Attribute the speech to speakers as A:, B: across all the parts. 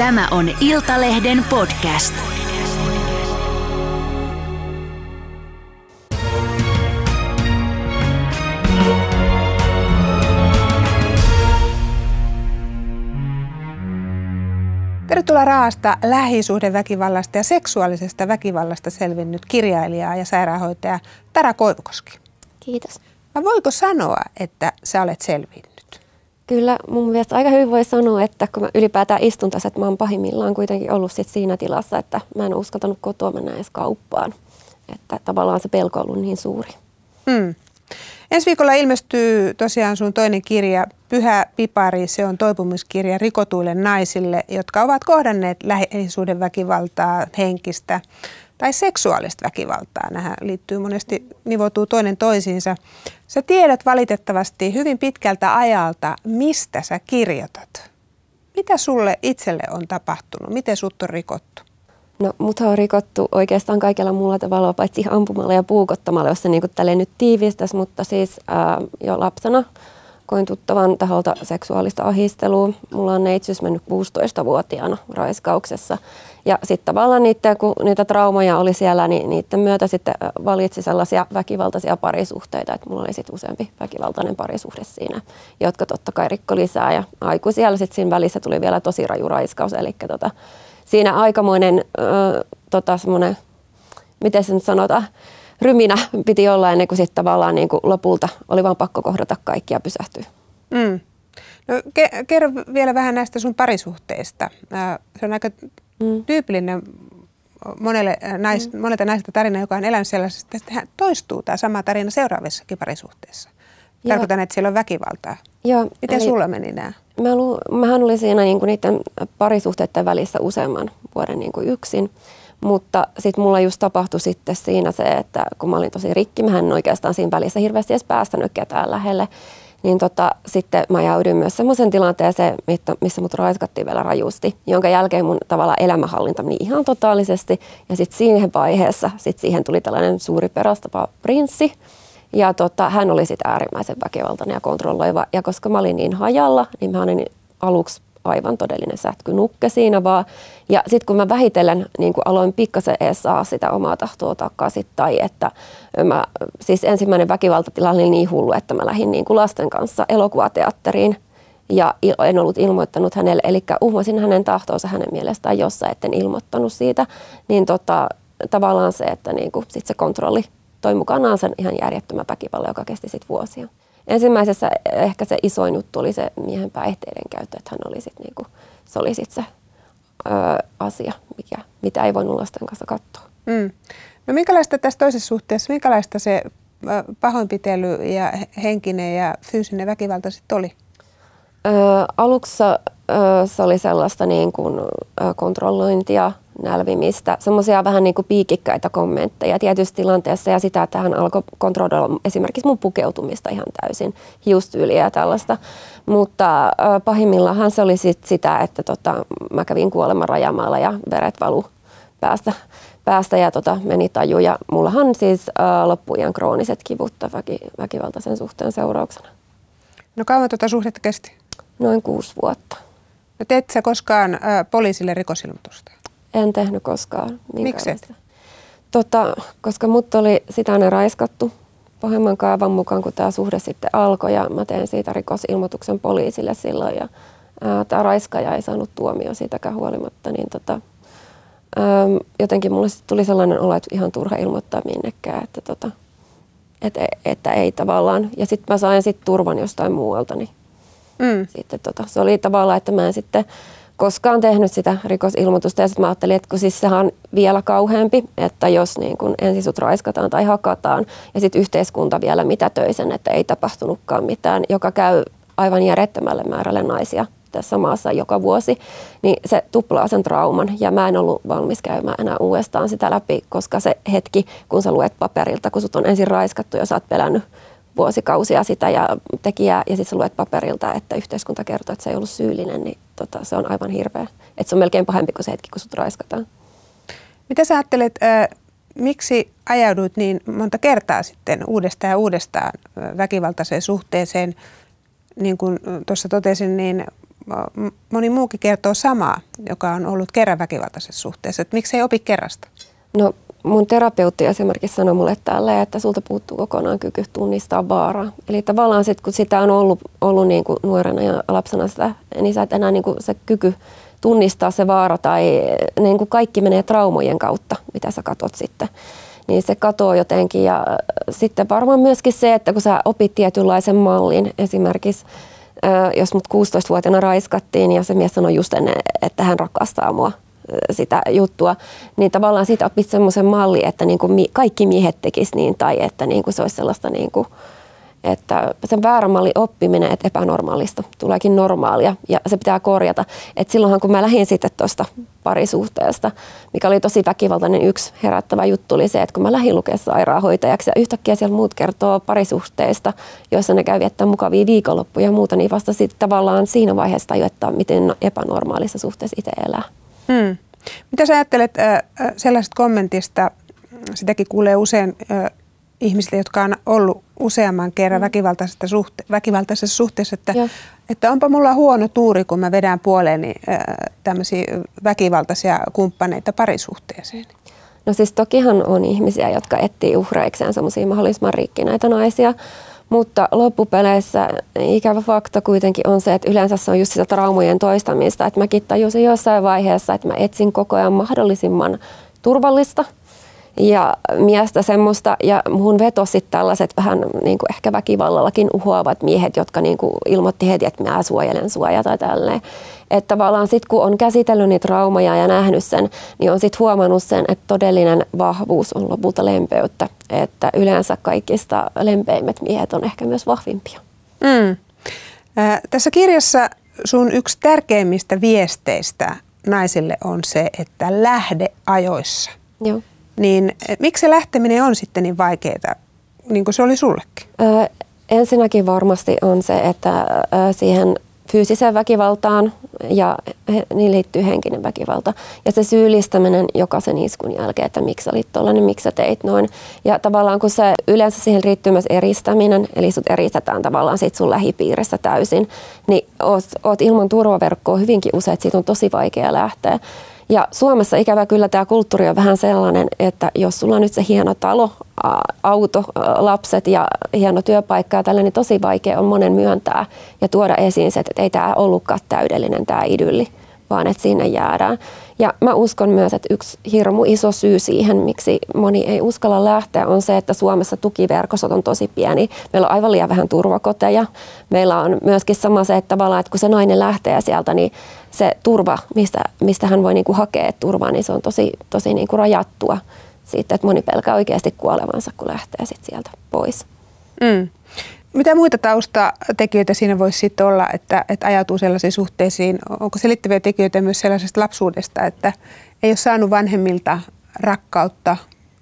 A: Tämä on Iltalehden podcast.
B: Tervetuloa Raasta lähisuhdeväkivallasta ja seksuaalisesta väkivallasta selvinnyt kirjailija ja sairaanhoitaja Tara Koivukoski.
C: Kiitos.
B: Mä voiko sanoa, että sä olet selvinnyt?
C: Kyllä mun mielestä aika hyvin voi sanoa, että kun mä ylipäätään istun tässä, että mä oon pahimmillaan kuitenkin ollut sit siinä tilassa, että mä en uskaltanut kotoa mennä edes kauppaan. Että tavallaan se pelko on ollut niin suuri.
B: Hmm. Ensi viikolla ilmestyy tosiaan sun toinen kirja, Pyhä Pipari. Se on toipumiskirja rikotuille naisille, jotka ovat kohdanneet lähisuuden väkivaltaa, henkistä tai seksuaalista väkivaltaa. Nähän liittyy monesti, nivoutuu toinen toisiinsa. Sä tiedät valitettavasti hyvin pitkältä ajalta, mistä sä kirjoitat. Mitä sulle itselle on tapahtunut? Miten sut on rikottu?
C: No, mut on rikottu oikeastaan kaikella muulla tavalla, paitsi ampumalla ja puukottamalla, jos se niin nyt tiivistäisi, mutta siis ää, jo lapsena koin tuttavan taholta seksuaalista ahistelua. Mulla on neitsyys mennyt 16-vuotiaana raiskauksessa. Ja sitten tavallaan niitä, kun niitä traumoja oli siellä, niin niiden myötä sitten valitsi sellaisia väkivaltaisia parisuhteita, että mulla oli sitten useampi väkivaltainen parisuhde siinä, jotka totta kai rikko lisää. Ja aikuisia sitten siinä välissä tuli vielä tosi raju raiskaus, eli tota, siinä aikamoinen äh, tota, semmoinen, miten se nyt sanotaan, ryminä piti olla ennen kuin sitten tavallaan niin kuin lopulta oli vaan pakko kohdata kaikki ja pysähtyä.
B: Mm. No, ke- kerro vielä vähän näistä sun parisuhteista. Se on aika mm. tyypillinen monelle nais, mm. monelta naisesta tarina, joka on elänyt sellaisesta, että toistuu tämä sama tarina seuraavissakin parisuhteissa. Tarkoitan, että siellä on väkivaltaa.
C: Joo,
B: Miten eli sulla meni nämä?
C: Mä lu, mähän olin siinä niin kuin niiden parisuhteiden välissä useamman vuoden niin kuin yksin. Mutta sitten mulla just tapahtui sitten siinä se, että kun mä olin tosi rikki, mä en oikeastaan siinä välissä hirveästi edes päästänyt ketään lähelle, niin tota, sitten mä jouduin myös semmoisen tilanteeseen, missä mut raiskattiin vielä rajusti, jonka jälkeen mun tavalla elämänhallinta meni ihan totaalisesti. Ja sitten siihen vaiheessa sit siihen tuli tällainen suuri perastapa prinssi, ja tota, hän oli sitten äärimmäisen väkivaltainen ja kontrolloiva. Ja koska mä olin niin hajalla, niin mä olin aluksi aivan todellinen sätkynukke siinä vaan. Ja sitten kun mä vähitellen niin kun aloin pikkasen ees saa sitä omaa tahtoa takaisin, tai että mä, siis ensimmäinen väkivaltatila oli niin hullu, että mä lähdin niin lasten kanssa elokuvateatteriin. Ja en ollut ilmoittanut hänelle, eli uhmasin hänen tahtoonsa hänen mielestään jossain, etten ilmoittanut siitä, niin tota, tavallaan se, että niin kuin sit se kontrolli toi mukanaan sen ihan järjettömän väkivallan, joka kesti sitten vuosia ensimmäisessä ehkä se isoin juttu oli se miehen päihteiden käyttö, että hän oli sit niinku, se oli sit se ö, asia, mikä, mitä ei voinut lasten kanssa katsoa. Mm.
B: No minkälaista tässä toisessa suhteessa, minkälaista se pahoinpitely ja henkinen ja fyysinen väkivalta sitten oli?
C: Ö, aluksi ö, se oli sellaista niin kuin, ö, kontrollointia, nälvimistä, semmoisia vähän niin kuin piikikkäitä kommentteja tietyissä tilanteessa ja sitä, että hän alkoi kontrolloida esimerkiksi mun pukeutumista ihan täysin, hiustyyliä ja tällaista. Mutta pahimmillaan se oli sit sitä, että tota, mä kävin kuoleman rajamaalla ja veret valu päästä, päästä ja tota, meni taju. Ja mullahan siis loppuijan krooniset kivut väki, väkivaltaisen suhteen seurauksena.
B: No kauan tuota suhdetta kesti?
C: Noin kuusi vuotta.
B: No teet sä koskaan poliisille rikosilmoitusta?
C: En tehnyt koskaan.
B: Miksi
C: Tota, koska mut oli sitä ne raiskattu pahemman kaavan mukaan, kun tämä suhde sitten alkoi ja mä tein siitä rikosilmoituksen poliisille silloin ja tämä raiskaja ei saanut tuomio siitäkään huolimatta, niin tota, ää, jotenkin mulle tuli sellainen olo, että ihan turha ilmoittaa minnekään, että, tota, et, että ei tavallaan. Ja sitten mä sain sitten turvan jostain muualta, niin mm. sitten tota, se oli tavallaan, että mä en sitten koskaan tehnyt sitä rikosilmoitusta. Ja sitten mä ajattelin, että kun siis sehän on vielä kauheampi, että jos niin kun ensin sut raiskataan tai hakataan ja sitten yhteiskunta vielä mitä sen, että ei tapahtunutkaan mitään, joka käy aivan järjettömälle määrälle naisia tässä maassa joka vuosi, niin se tuplaa sen trauman. Ja mä en ollut valmis käymään enää uudestaan sitä läpi, koska se hetki, kun sä luet paperilta, kun sut on ensin raiskattu ja sä oot pelännyt vuosikausia sitä ja tekijää ja sitten luet paperilta, että yhteiskunta kertoo, että se ei ollut syyllinen, niin tota, se on aivan hirveä. Että se on melkein pahempi kuin se hetki, kun sut raiskataan.
B: Mitä sä ajattelet, äh, miksi ajauduit niin monta kertaa sitten uudestaan ja uudestaan väkivaltaiseen suhteeseen? Niin kuin tuossa totesin, niin moni muukin kertoo samaa. joka on ollut kerran väkivaltaisessa suhteessa, että miksi ei opi kerrasta?
C: No mun terapeutti esimerkiksi sanoi mulle tälle, että sulta puuttuu kokonaan kyky tunnistaa vaaraa. Eli tavallaan sit, kun sitä on ollut, ollut niin kuin nuorena ja lapsena sitä, niin sä et enää niin kuin se kyky tunnistaa se vaara tai niin kuin kaikki menee traumojen kautta, mitä sä katot sitten. Niin se katoo jotenkin ja sitten varmaan myöskin se, että kun sä opit tietynlaisen mallin, esimerkiksi jos mut 16-vuotiaana raiskattiin ja se mies sanoi just ennen, että hän rakastaa mua, sitä juttua, niin tavallaan siitä opit semmoisen malli, että niin kuin kaikki miehet tekisivät niin tai että niin kuin se olisi sellaista niin kuin, että sen väärän mallin oppiminen, että epänormaalista tuleekin normaalia ja se pitää korjata. Et silloinhan kun mä lähdin sitten tuosta parisuhteesta, mikä oli tosi väkivaltainen yksi herättävä juttu oli se, että kun mä lähdin lukea sairaanhoitajaksi ja yhtäkkiä siellä muut kertoo parisuhteista, joissa ne käy viettää mukavia viikonloppuja ja muuta, niin vasta sitten tavallaan siinä vaiheessa tajuittaa, miten epänormaalissa suhteessa itse elää.
B: Hmm. Mitä sä ajattelet äh, sellaisesta kommentista, sitäkin kuulee usein äh, ihmisille, jotka on ollut useamman kerran mm. väkivaltaisessa, suhte- väkivaltaisessa suhteessa, että, että onpa mulla huono tuuri, kun mä vedän puoleeni äh, tämmöisiä väkivaltaisia kumppaneita parisuhteeseen.
C: No siis tokihan on ihmisiä, jotka etsii uhreikseen semmoisia mahdollisimman rikkinäitä naisia, mutta loppupeleissä ikävä fakta kuitenkin on se, että yleensä se on just sitä traumojen toistamista. Että mäkin tajusin jossain vaiheessa, että mä etsin koko ajan mahdollisimman turvallista ja miestä semmoista. Ja muhun vetosi tällaiset vähän niin kuin ehkä väkivallallakin uhoavat miehet, jotka niin kuin ilmoitti heti, että mä suojelen suojaa tai tälleen. Että tavallaan sitten kun on käsitellyt niitä traumaja ja nähnyt sen, niin on sitten huomannut sen, että todellinen vahvuus on lopulta lempeyttä. Että yleensä kaikista lempeimmät miehet on ehkä myös vahvimpia.
B: Mm. Äh, tässä kirjassa sun yksi tärkeimmistä viesteistä naisille on se, että lähde ajoissa.
C: Joo.
B: Niin miksi se lähteminen on sitten niin vaikeaa, niin kuin se oli sullekin?
C: Öö, ensinnäkin varmasti on se, että siihen fyysiseen väkivaltaan ja niin liittyy henkinen väkivalta. Ja se syyllistäminen jokaisen iskun jälkeen, että miksi olit tollainen, miksi sä teit noin. Ja tavallaan kun se yleensä siihen liittyy myös eristäminen, eli sut eristetään tavallaan sit sun lähipiirissä täysin, niin oot, oot ilman turvaverkkoa hyvinkin usein, että siitä on tosi vaikea lähteä. Ja Suomessa ikävä kyllä tämä kulttuuri on vähän sellainen, että jos sulla on nyt se hieno talo, auto, lapset ja hieno työpaikka ja tällainen, niin tosi vaikea on monen myöntää ja tuoda esiin se, että ei tämä ollutkaan täydellinen tämä idylli, vaan että sinne jäädään. Ja mä uskon myös, että yksi hirmu iso syy siihen, miksi moni ei uskalla lähteä, on se, että Suomessa tukiverkostot on tosi pieni. Meillä on aivan liian vähän turvakoteja. Meillä on myöskin sama se, että tavallaan, että kun se nainen lähtee sieltä, niin se turva, mistä, mistä hän voi niin kuin hakea turvaa, niin se on tosi, tosi niin kuin rajattua siitä, että moni pelkää oikeasti kuolevansa, kun lähtee sit sieltä pois.
B: Mm. Mitä muita taustatekijöitä siinä voisi sitten olla, että, että ajautuu sellaisiin suhteisiin? Onko selittäviä tekijöitä myös sellaisesta lapsuudesta, että ei ole saanut vanhemmilta rakkautta,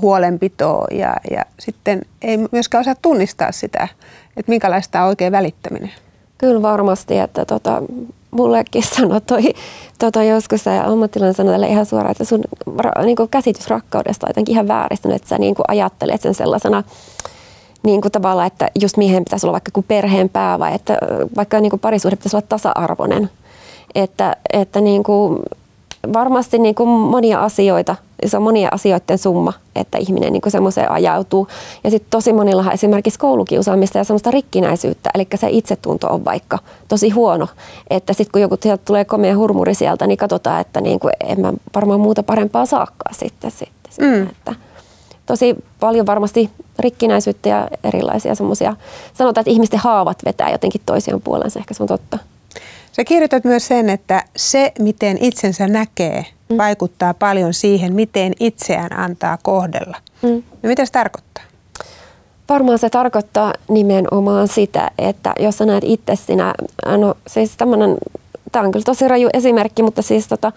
B: huolenpitoa ja, ja sitten ei myöskään osaa tunnistaa sitä, että minkälaista on oikein välittäminen?
C: Kyllä varmasti, että tota, mullekin sanoi toi, tota joskus se ammattilainen sanoi tälle ihan suoraan, että sun niin käsitys rakkaudesta on jotenkin ihan vääristynyt, että sä niin ajattelet sen sellaisena niin kuin tavallaan, että just miehen pitäisi olla vaikka kuin perheen pää vai että vaikka niin kuin parisuhde pitäisi olla tasa-arvoinen. Että, että niin kuin varmasti niin kuin monia asioita, se on monia asioiden summa, että ihminen niin semmoiseen ajautuu. Ja sitten tosi monilla esimerkiksi koulukiusaamista ja semmoista rikkinäisyyttä, eli se itsetunto on vaikka tosi huono. Että sitten kun joku sieltä tulee komea hurmuri sieltä, niin katsotaan, että niin kuin en mä varmaan muuta parempaa saakkaa sitten. sitten mm. että tosi paljon varmasti rikkinäisyyttä ja erilaisia semmoisia, sanotaan, että ihmisten haavat vetää jotenkin toisiaan puolensa, ehkä se on totta.
B: Sä kirjoitat myös sen, että se, miten itsensä näkee, mm. vaikuttaa paljon siihen, miten itseään antaa kohdella. Mm. No mitä se tarkoittaa?
C: Varmaan se tarkoittaa nimenomaan sitä, että jos sä näet itse sinä, no siis tämmöinen, tämä on kyllä tosi raju esimerkki, mutta siis tota,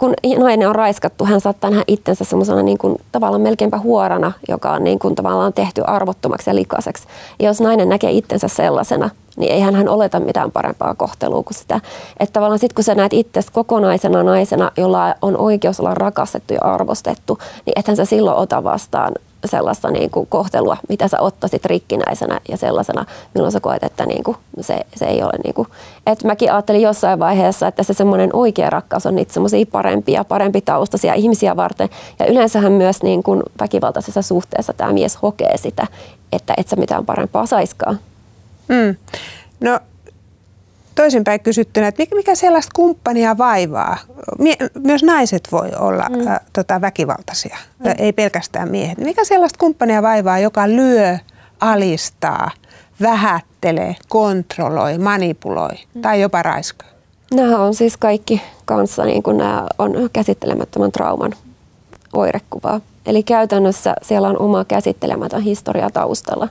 C: kun nainen on raiskattu, hän saattaa nähdä itsensä semmoisena niin kuin, tavallaan melkeinpä huorana, joka on niin kuin, tavallaan tehty arvottomaksi ja likaiseksi. Ja jos nainen näkee itsensä sellaisena, niin eihän hän oleta mitään parempaa kohtelua kuin sitä. Että tavallaan sitten kun sä näet itsesi kokonaisena naisena, jolla on oikeus olla rakastettu ja arvostettu, niin ethän sä silloin ota vastaan sellaista niin kuin kohtelua, mitä sä ottaisit rikkinäisenä ja sellaisena, milloin sä koet, että niin kuin se, se ei ole. Niin kuin, että mäkin ajattelin jossain vaiheessa, että se semmoinen oikea rakkaus on niitä semmoisia parempia, parempi taustaisia ihmisiä varten. Ja yleensähän myös niin kuin väkivaltaisessa suhteessa tämä mies hokee sitä, että et sä mitään parempaa saiskaan.
B: Mm. No toisinpäin kysyttynä, että mikä sellaista kumppania vaivaa? Myös naiset voi olla mm. ä, tota, väkivaltaisia, mm. ei pelkästään miehet. Mikä sellaista kumppania vaivaa, joka lyö, alistaa, vähättelee, kontrolloi, manipuloi mm. tai jopa raiskaa?
C: Nämä on siis kaikki kanssa, niin kuin nämä on käsittelemättömän trauman oirekuvaa. Eli käytännössä siellä on oma käsittelemätön historia taustalla.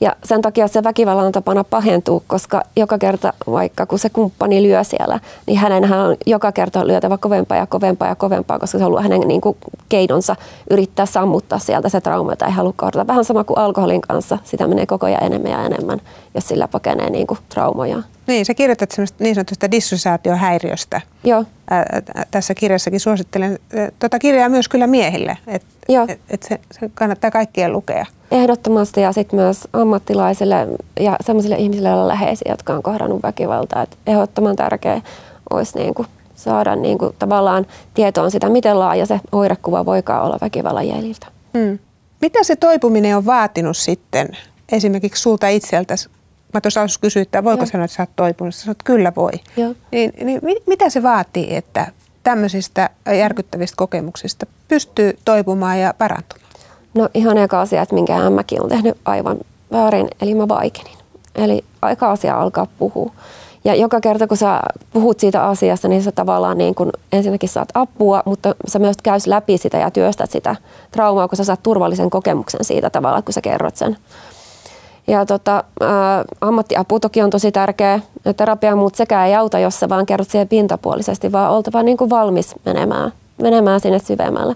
C: Ja sen takia se väkivallan tapana pahentuu, koska joka kerta vaikka kun se kumppani lyö siellä, niin hänen on joka kerta lyötävä kovempaa ja kovempaa ja kovempaa, koska se on ollut hänen niin kuin, keidonsa yrittää sammuttaa sieltä se trauma, jota ei halua kohdata. Vähän sama kuin alkoholin kanssa, sitä menee koko ajan enemmän ja enemmän, jos sillä pakenee niin kuin, traumoja.
B: Niin, sä kirjoitat niin sanotusta dissosiaatiohäiriöstä.
C: Joo.
B: Ää, tässä kirjassakin suosittelen tuota kirjaa myös kyllä miehille, että et, et se, se kannattaa kaikkien lukea.
C: Ehdottomasti ja sitten myös ammattilaisille ja sellaisille ihmisille, joilla on läheisiä, jotka on kohdannut väkivaltaa. Et ehdottoman tärkeää olisi niin kuin saada niin kuin tavallaan tietoon sitä, miten laaja se oirekuva voikaan olla väkivallan jäljiltä.
B: Hmm. Mitä se toipuminen on vaatinut sitten esimerkiksi sulta itseltäsi? Mä tuossa alussa kysyin, että voiko Joo. sanoa, että sä oot toipunut. Sä sanoit, kyllä voi.
C: Joo.
B: Niin, niin mitä se vaatii, että tämmöisistä järkyttävistä kokemuksista pystyy toipumaan ja parantumaan?
C: No ihan eka asia, että minkä mäkin olen tehnyt aivan väärin, eli mä vaikenin. Eli aika asia alkaa puhua. Ja joka kerta, kun sä puhut siitä asiasta, niin sä tavallaan niin kun ensinnäkin saat apua, mutta sä myös käys läpi sitä ja työstät sitä traumaa, kun sä saat turvallisen kokemuksen siitä tavalla, kun sä kerrot sen. Ja tota, ä, ammattiapu toki on tosi tärkeä. Terapia muut sekä ei auta, jos sä vaan kerrot siihen pintapuolisesti, vaan oltava niin kuin valmis menemään, menemään sinne syvemmälle.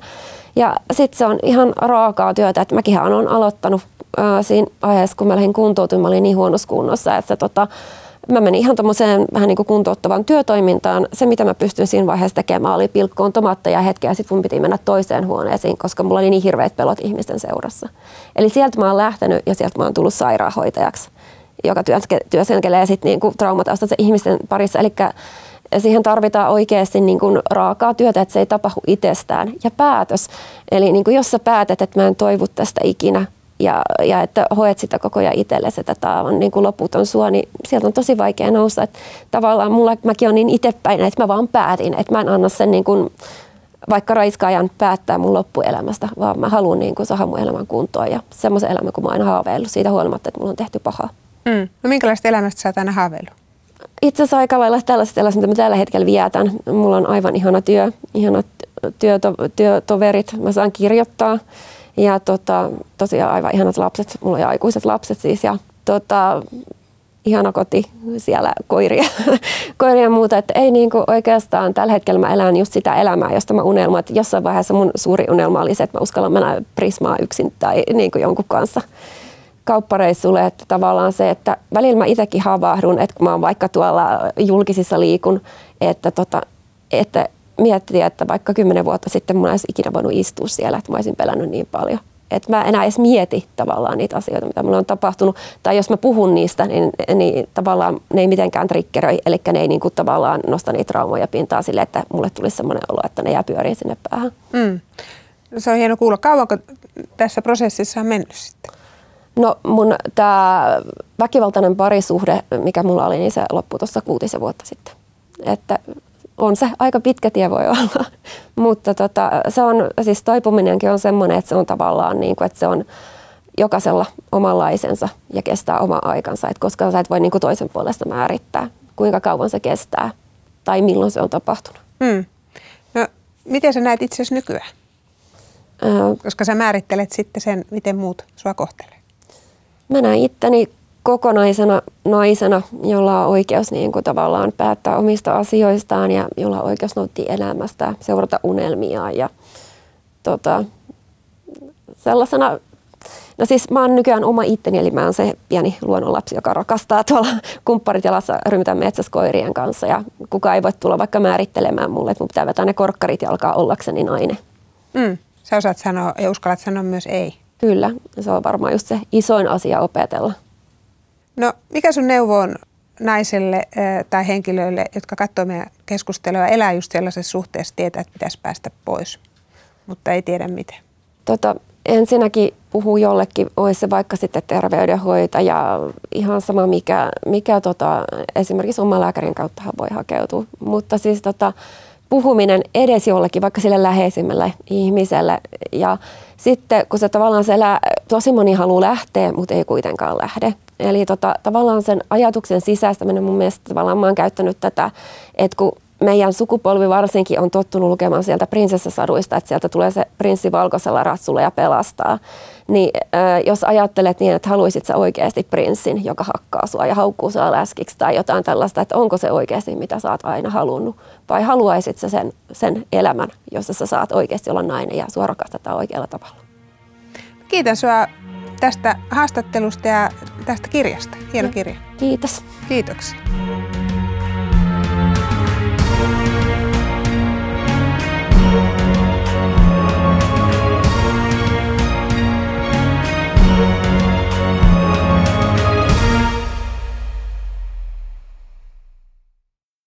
C: Ja sitten se on ihan raakaa työtä, että mäkin olen aloittanut ää, siinä aiheessa, kun mä lähdin kuntoutumaan, mä olin niin huonossa kunnossa, että tota, mä menin ihan tuommoiseen vähän niin kuin kuntouttavaan työtoimintaan. Se, mitä mä pystyin siinä vaiheessa tekemään, oli pilkkoon tomaatteja hetkeä, sitten mun piti mennä toiseen huoneeseen, koska mulla oli niin hirveät pelot ihmisten seurassa. Eli sieltä mä oon lähtenyt ja sieltä mä oon tullut sairaanhoitajaksi, joka työskentelee sitten niin kuin traumataustaisen ihmisten parissa. Eli siihen tarvitaan oikeasti niin kuin raakaa työtä, että se ei tapahdu itsestään. Ja päätös. Eli niin kuin jos sä päätät, että mä en toivu tästä ikinä, ja, ja että hoet sitä koko ajan itsellesi, että tämä on niin kuin loputon sua, niin sieltä on tosi vaikea nousta. Että tavallaan mulla, mäkin on niin itsepäin, että mä vaan päätin, että mä en anna sen niin kuin, vaikka raiskaajan päättää mun loppuelämästä, vaan mä haluan niin kuin saada mun elämän kuntoon ja semmoisen elämän, kun mä oon aina haaveillut siitä huolimatta, että mulla on tehty pahaa.
B: Mm. No minkälaista elämästä sä oot aina haaveillut?
C: Itse asiassa aika lailla tällaista elämästä, mitä mä tällä hetkellä vietän. Mulla on aivan ihana työ, ihanat työto, työtoverit, mä saan kirjoittaa ja tota, tosiaan aivan ihanat lapset, mulla on aikuiset lapset siis ja tota, ihana koti, siellä koiria, koiria ja muuta. Että ei niinku oikeastaan tällä hetkellä mä elän just sitä elämää, josta mä unelman. Että jossain vaiheessa mun suuri unelma oli se, että mä uskallan mennä Prismaa yksin tai niinku jonkun kanssa kauppareissulle, että tavallaan se, että välillä mä itsekin havahdun, että kun mä oon vaikka tuolla julkisissa liikun, että, tota, että miettiä, että vaikka kymmenen vuotta sitten mun olisi ikinä voinut istua siellä, että mä olisin pelännyt niin paljon. Että mä enää edes mieti tavallaan niitä asioita, mitä mulle on tapahtunut. Tai jos mä puhun niistä, niin, niin tavallaan ne ei mitenkään triggeröi, eli ne ei niin kuin tavallaan nosta niitä traumoja pintaan sille, että mulle tulisi sellainen olo, että ne jää pyöriä sinne päähän. Mm.
B: Se on hieno kuulla. Kauanko tässä prosessissa on mennyt sitten?
C: No mun tämä väkivaltainen parisuhde, mikä mulla oli, niin se loppui tuossa kuutisen vuotta sitten. Että on se aika pitkä tie voi olla, mutta tota, se on, siis toipuminenkin on semmoinen, että se on tavallaan niin kuin, että se on jokaisella omanlaisensa ja kestää oma aikansa, että koska sä et voi niin kuin toisen puolesta määrittää, kuinka kauan se kestää tai milloin se on tapahtunut.
B: Hmm. No, miten sä näet itse nykyään? Koska sä määrittelet sitten sen, miten muut sua kohtelee.
C: Mä näen itteni kokonaisena naisena, jolla on oikeus niin kuin tavallaan päättää omista asioistaan ja jolla on oikeus nauttia elämästä, seurata unelmia ja tota, sellaisena No siis mä oon nykyään oma itteni, eli mä oon se pieni luonnonlapsi, joka rakastaa tuolla kumpparit jalassa rymytä metsäskoirien kanssa. Ja kukaan ei voi tulla vaikka määrittelemään mulle, että mun pitää vetää ne korkkarit ja alkaa ollakseni nainen.
B: Mm. Sä osaat sanoa ja uskallat sanoa myös ei.
C: Kyllä, se on varmaan just se isoin asia opetella.
B: No mikä sun neuvo on naiselle tai henkilöille, jotka katsoo meidän keskustelua, elää just sellaisessa suhteessa, tietää, että pitäisi päästä pois, mutta ei tiedä miten?
C: Tota, ensinnäkin puhuu jollekin, olisi se vaikka sitten terveydenhoitaja, ihan sama mikä, mikä tota, esimerkiksi oma lääkärin kautta voi hakeutua. Mutta siis tota, puhuminen edes jollekin, vaikka sille läheisimmälle ihmiselle. Ja sitten kun se tavallaan se lä- tosi moni haluaa lähteä, mutta ei kuitenkaan lähde. Eli tota, tavallaan sen ajatuksen sisäistäminen mun mielestä tavallaan mä oon käyttänyt tätä, että kun meidän sukupolvi varsinkin on tottunut lukemaan sieltä prinsessasaduista, että sieltä tulee se prinssi valkoisella ratsulla ja pelastaa. Niin äh, jos ajattelet niin, että haluaisit sä oikeasti prinssin, joka hakkaa sua ja haukkuu sua läskiksi tai jotain tällaista, että onko se oikeasti mitä sä oot aina halunnut. Vai haluaisit sä sen, sen elämän, jossa sä saat oikeasti olla nainen ja sua rakastetaan oikealla tavalla.
B: Kiitän sua tästä haastattelusta ja tästä kirjasta. Hieno kirja.
C: Kiitos.
B: Kiitoksia.